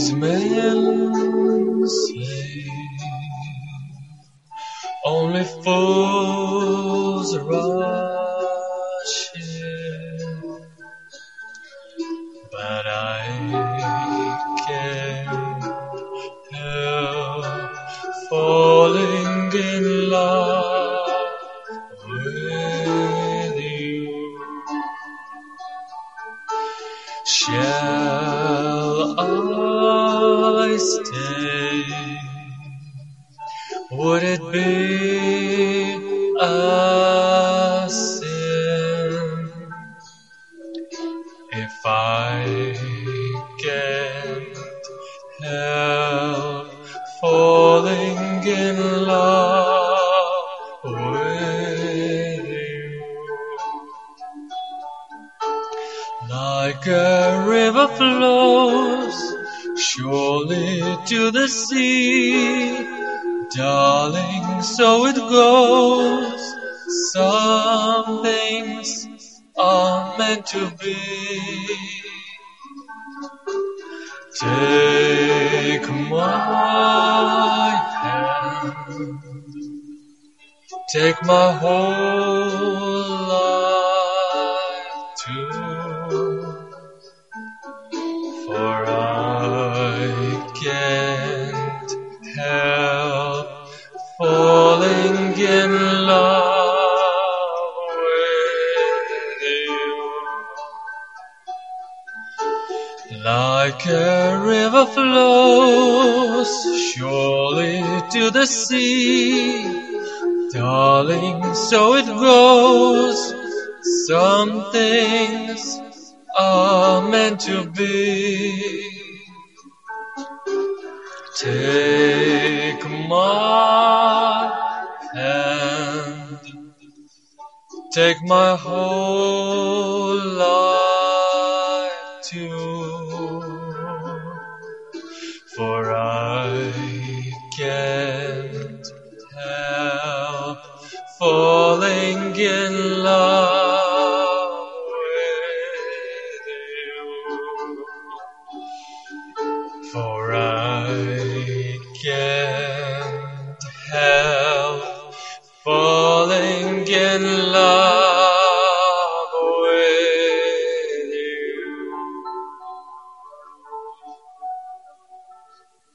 These men say only fools rush here, but I can't help falling in love with you. Shall I stay? Would it be a sin if I can't help falling in love with you? Like a river flows surely to the sea, darling, so it goes. Some things are meant to be. Take my hand, take my whole life help falling in love with you. Like a river flows surely to the sea, darling, so it goes. Some things are meant to be. Take God take my whole life too, for I can't help falling in love with you, for I can't.